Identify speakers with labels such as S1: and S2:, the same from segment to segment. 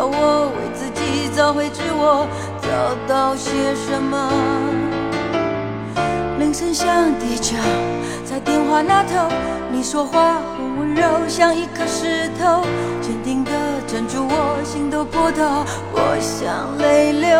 S1: 要我为自己找回自我，找到些什么？铃声响地球，在电话那头，你说话很温柔，像一颗石头，坚定地镇住我心的波涛。我想泪流，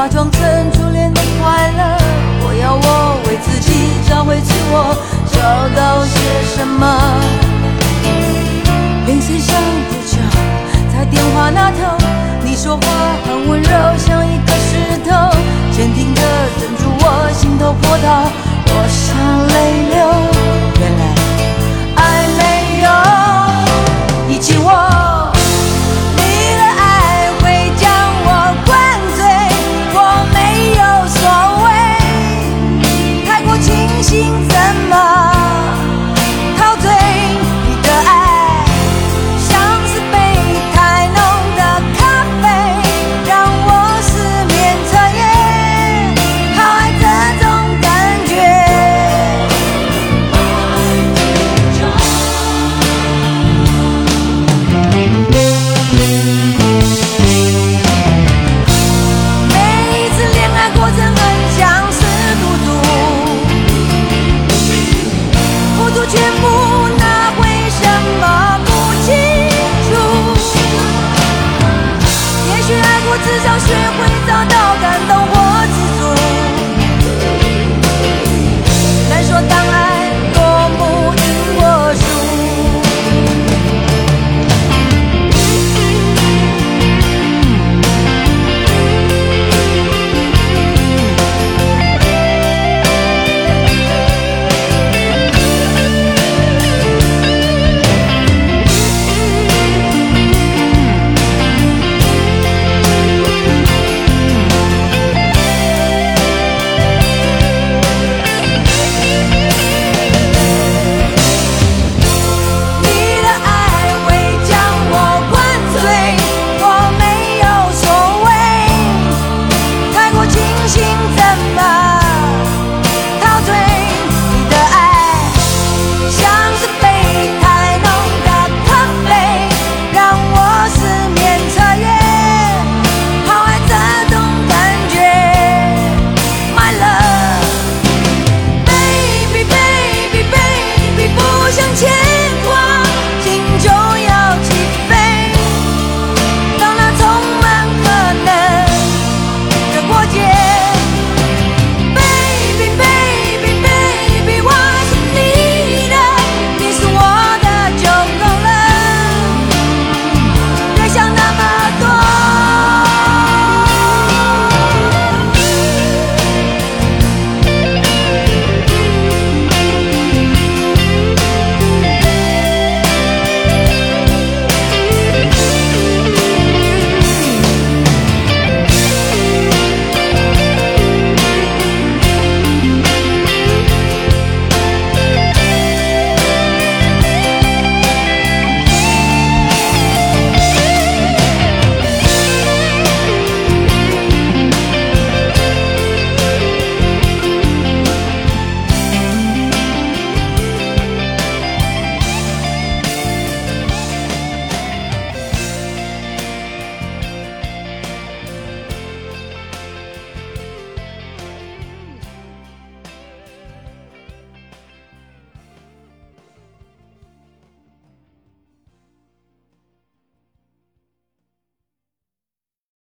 S1: 化妆成初恋的快乐。我要我为自己找回自我，找到些什么？铃声响不久，在电话那头，你说话很温柔，像一颗石头，坚定地镇住我心头波涛。我想泪流，